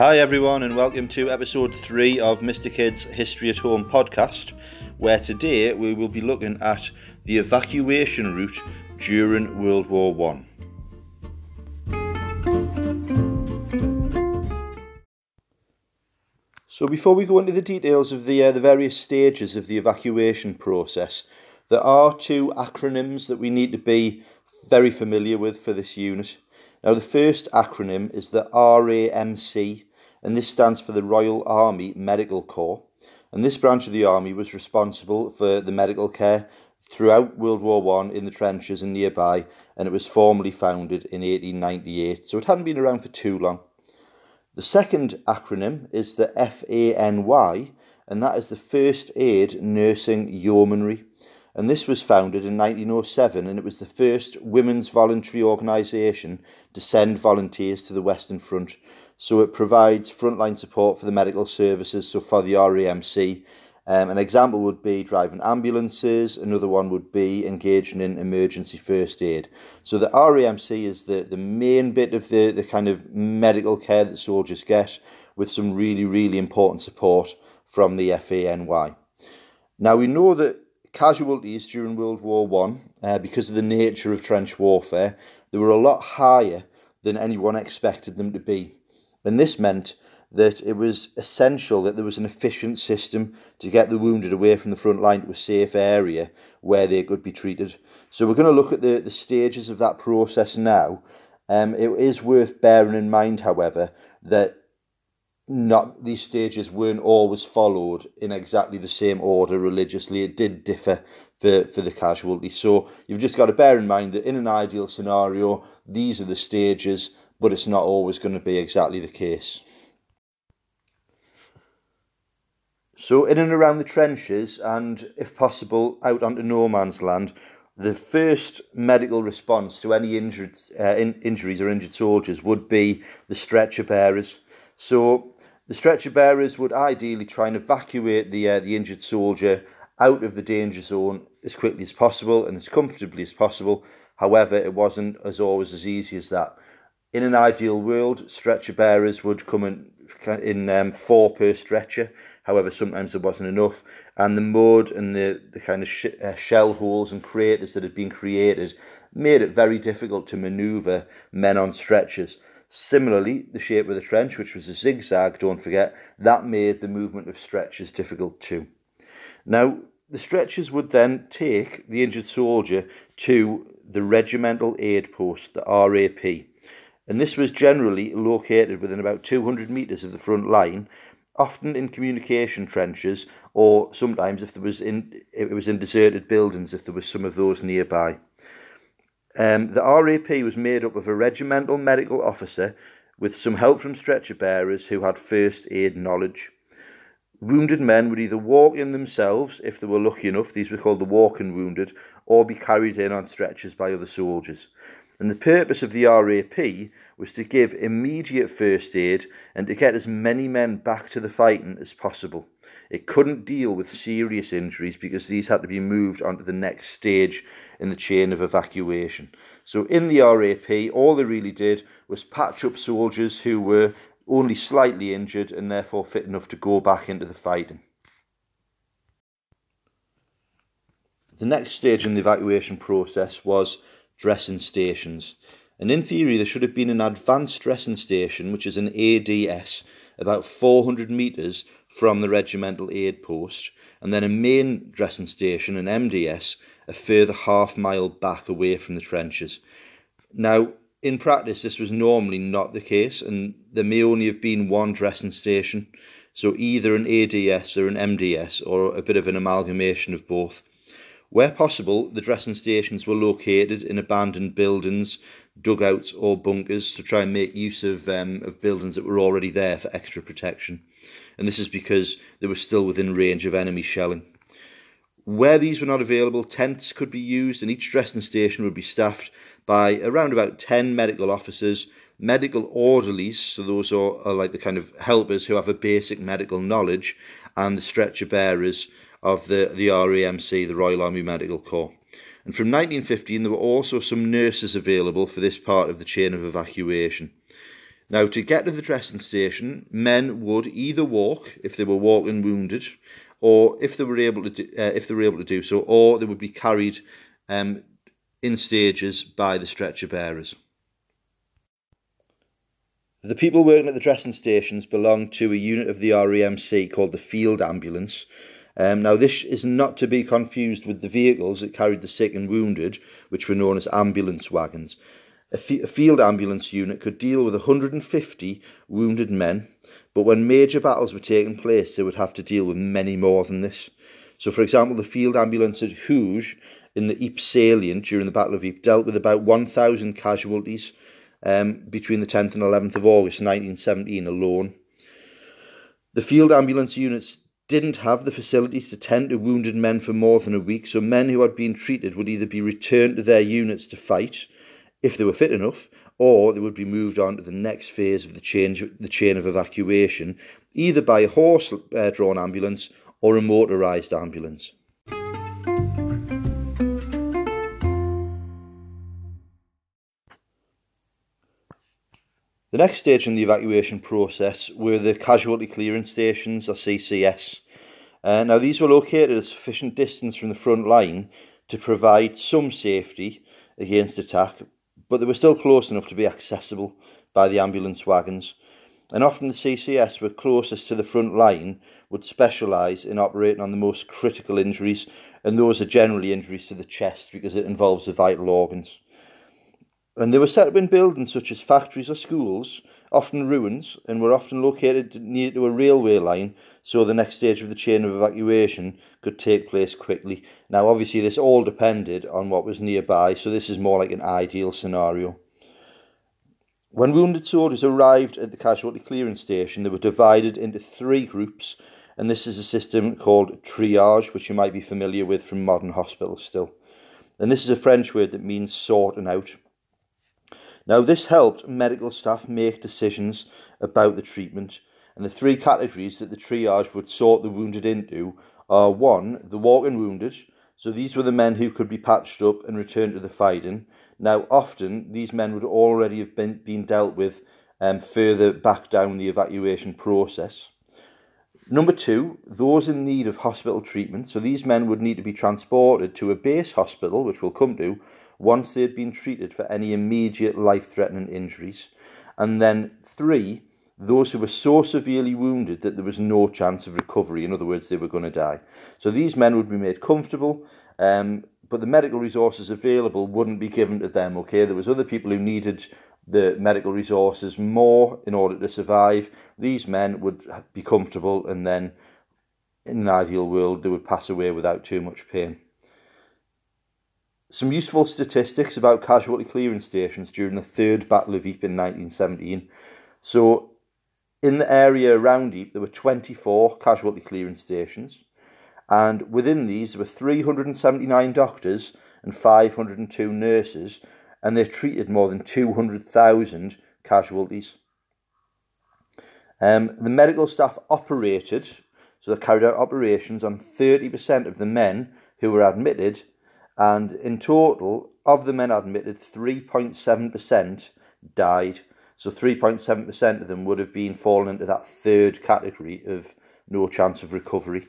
Hi, everyone, and welcome to episode three of Mr. Kids History at Home podcast, where today we will be looking at the evacuation route during World War One. So, before we go into the details of the uh, the various stages of the evacuation process, there are two acronyms that we need to be very familiar with for this unit. Now, the first acronym is the RAMC, and this stands for the Royal Army Medical Corps. And this branch of the army was responsible for the medical care throughout World War One in the trenches and nearby, and it was formally founded in 1898, so it hadn't been around for too long. The second acronym is the FANY, and that is the First Aid Nursing Yeomanry and this was founded in 1907 and it was the first women's voluntary organisation to send volunteers to the Western Front. So it provides frontline support for the medical services, so for the RAMC. Um, an example would be driving ambulances, another one would be engaging in emergency first aid. So the RAMC is the, the main bit of the, the kind of medical care that soldiers get with some really, really important support from the FANY. Now we know that casualties during World War One, uh, because of the nature of trench warfare, they were a lot higher than anyone expected them to be. And this meant that it was essential that there was an efficient system to get the wounded away from the front line to a safe area where they could be treated. So we're going to look at the, the stages of that process now. Um, it is worth bearing in mind, however, that not these stages weren't always followed in exactly the same order religiously. It did differ for, for the casualty. So you've just got to bear in mind that in an ideal scenario, these are the stages, but it's not always going to be exactly the case. So in and around the trenches, and if possible, out onto no man's land, the first medical response to any injured, uh, in, injuries or injured soldiers would be the stretcher bearers. So the stretcher bearers would ideally try and evacuate the, uh, the injured soldier out of the danger zone as quickly as possible and as comfortably as possible. However, it wasn't as always as easy as that. In an ideal world, stretcher bearers would come in, in um, four per stretcher. However, sometimes there wasn't enough, and the mud and the, the kind of sh uh, shell holes and craters that had been created made it very difficult to manoeuvre men on stretchers. Similarly, the shape of the trench, which was a zigzag, don't forget, that made the movement of stretchers difficult too. Now, the stretchers would then take the injured soldier to the regimental aid post, the RAP, and this was generally located within about 200 metres of the front line, often in communication trenches, or sometimes if there was in it was in deserted buildings if there was some of those nearby. Um, the RAP was made up of a regimental medical officer with some help from stretcher bearers who had first aid knowledge. Wounded men would either walk in themselves, if they were lucky enough, these were called the walking wounded, or be carried in on stretchers by other soldiers. And the purpose of the RAP was to give immediate first aid and to get as many men back to the fighting as possible. It couldn't deal with serious injuries because these had to be moved onto the next stage in the chain of evacuation. So in the RAP, all they really did was patch up soldiers who were only slightly injured and therefore fit enough to go back into the fighting. The next stage in the evacuation process was dressing stations. And in theory, there should have been an advanced dressing station, which is an ADS, about 400 metres from the regimental aid post, and then a main dressing station, an MDS, a further half mile back away from the trenches. Now, in practice, this was normally not the case, and there may only have been one dressing station, so either an ADS or an MDS, or a bit of an amalgamation of both. Where possible, the dressing stations were located in abandoned buildings, dugouts, or bunkers to try and make use of, um, of buildings that were already there for extra protection and this is because they were still within range of enemy shelling. Where these were not available, tents could be used, and each dressing station would be staffed by around about 10 medical officers, medical orderlies, so those are, are like the kind of helpers who have a basic medical knowledge, and the stretcher bearers of the, the RAMC, the Royal Army Medical Corps. And from 1915, there were also some nurses available for this part of the chain of evacuation. Now, to get to the dressing station, men would either walk if they were walking wounded, or if they were able to do, uh, if they were able to do so, or they would be carried um, in stages by the stretcher bearers. The people working at the dressing stations belonged to a unit of the RAMC called the Field Ambulance. Um, now, this is not to be confused with the vehicles that carried the sick and wounded, which were known as ambulance wagons. A, f- a field ambulance unit could deal with 150 wounded men, but when major battles were taking place, they would have to deal with many more than this. So, for example, the field ambulance at Hooge in the Ypres salient during the Battle of Ypres dealt with about 1,000 casualties um, between the 10th and 11th of August 1917 alone. The field ambulance units didn't have the facilities to tend to wounded men for more than a week, so men who had been treated would either be returned to their units to fight if they were fit enough, or they would be moved on to the next phase of the chain, the chain of evacuation, either by a horse-drawn uh, ambulance or a motorised ambulance. The next stage in the evacuation process were the casualty clearance stations, or CCS. Uh, now, these were located at a sufficient distance from the front line to provide some safety against attack, but they were still close enough to be accessible by the ambulance wagons. And often the CCS were closest to the front line would specialise in operating on the most critical injuries, and those are generally injuries to the chest because it involves the vital organs. And they were set up in buildings such as factories or schools, often ruins, and were often located near to a railway line, so the next stage of the chain of evacuation could take place quickly. Now, obviously, this all depended on what was nearby, so this is more like an ideal scenario. When wounded soldiers arrived at the casualty clearance station, they were divided into three groups, and this is a system called triage, which you might be familiar with from modern hospitals still. And this is a French word that means sorting out. Now, this helped medical staff make decisions about the treatment, and the three categories that the triage would sort the wounded into are one, the walking wounded. So these were the men who could be patched up and returned to the fighting. Now, often these men would already have been, been dealt with um, further back down the evacuation process. Number two, those in need of hospital treatment. So these men would need to be transported to a base hospital, which we'll come to, once they had been treated for any immediate life threatening injuries. And then three, those who were so severely wounded that there was no chance of recovery. In other words, they were going to die. So these men would be made comfortable, um, but the medical resources available wouldn't be given to them. Okay, there was other people who needed the medical resources more in order to survive. These men would be comfortable, and then, in an ideal world, they would pass away without too much pain. Some useful statistics about casualty clearance stations during the Third Battle of Ypres in 1917. So, in the area around Ypres, there were 24 casualty clearance stations, and within these there were 379 doctors and 502 nurses, and they treated more than 200,000 casualties. Um, the medical staff operated, so they carried out operations on 30% of the men who were admitted, and in total, of the men admitted, 3.7% died. So 3.7% of them would have been fallen into that third category of no chance of recovery.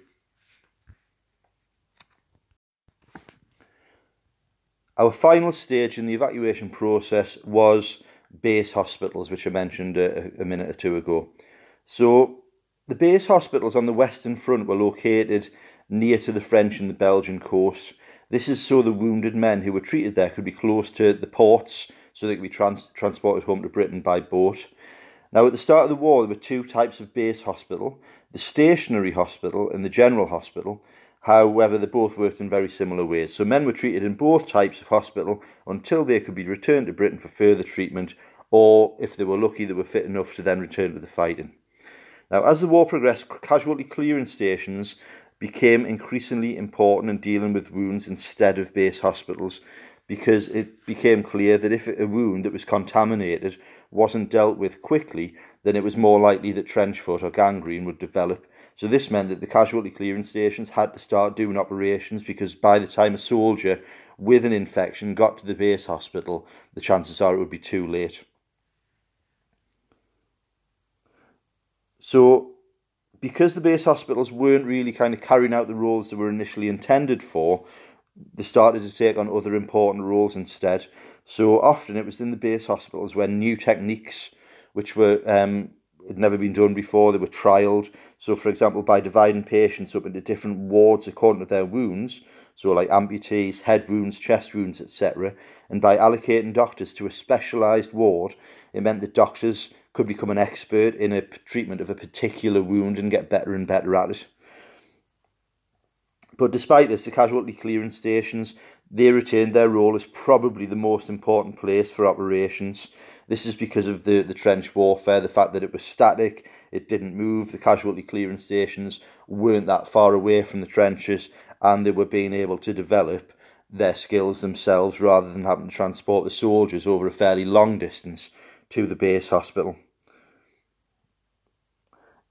Our final stage in the evacuation process was base hospitals, which I mentioned a, a minute or two ago. So the base hospitals on the Western Front were located near to the French and the Belgian coast. This is so the wounded men who were treated there could be close to the ports so they could be trans- transported home to Britain by boat. Now, at the start of the war, there were two types of base hospital the stationary hospital and the general hospital. However, they both worked in very similar ways. So, men were treated in both types of hospital until they could be returned to Britain for further treatment, or if they were lucky, they were fit enough to then return to the fighting. Now, as the war progressed, casualty clearing stations became increasingly important in dealing with wounds instead of base hospitals because it became clear that if a wound that was contaminated wasn't dealt with quickly, then it was more likely that trench foot or gangrene would develop. So this meant that the casualty clearance stations had to start doing operations because by the time a soldier with an infection got to the base hospital, the chances are it would be too late. So, because the base hospitals weren't really kind of carrying out the roles they were initially intended for, they started to take on other important roles instead. So often it was in the base hospitals where new techniques, which were um, had never been done before, they were trialled. So, for example, by dividing patients up into different wards according to their wounds, so like amputees, head wounds, chest wounds, etc., and by allocating doctors to a specialised ward, it meant that doctors could become an expert in a treatment of a particular wound and get better and better at it. But despite this, the casualty clearance stations they retained their role as probably the most important place for operations. This is because of the, the trench warfare, the fact that it was static, it didn't move, the casualty clearance stations weren't that far away from the trenches, and they were being able to develop their skills themselves rather than having to transport the soldiers over a fairly long distance to the base hospital.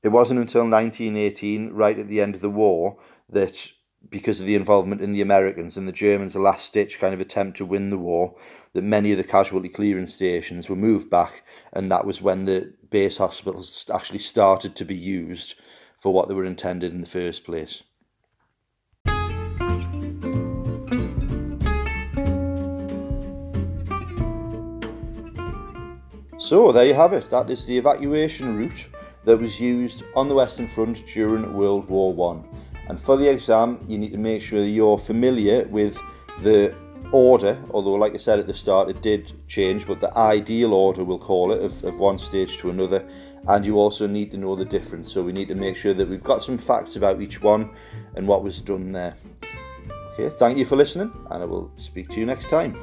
It wasn't until 1918, right at the end of the war, that because of the involvement in the Americans and the Germans' last ditch kind of attempt to win the war, that many of the casualty clearance stations were moved back, and that was when the base hospitals actually started to be used for what they were intended in the first place. So there you have it. That is the evacuation route that was used on the Western Front during World War One. And for the exam, you need to make sure you're familiar with the order, although like I said at the start, it did change, but the ideal order, we'll call it, of, of one stage to another. And you also need to know the difference. So we need to make sure that we've got some facts about each one and what was done there. Okay, thank you for listening, and I will speak to you next time.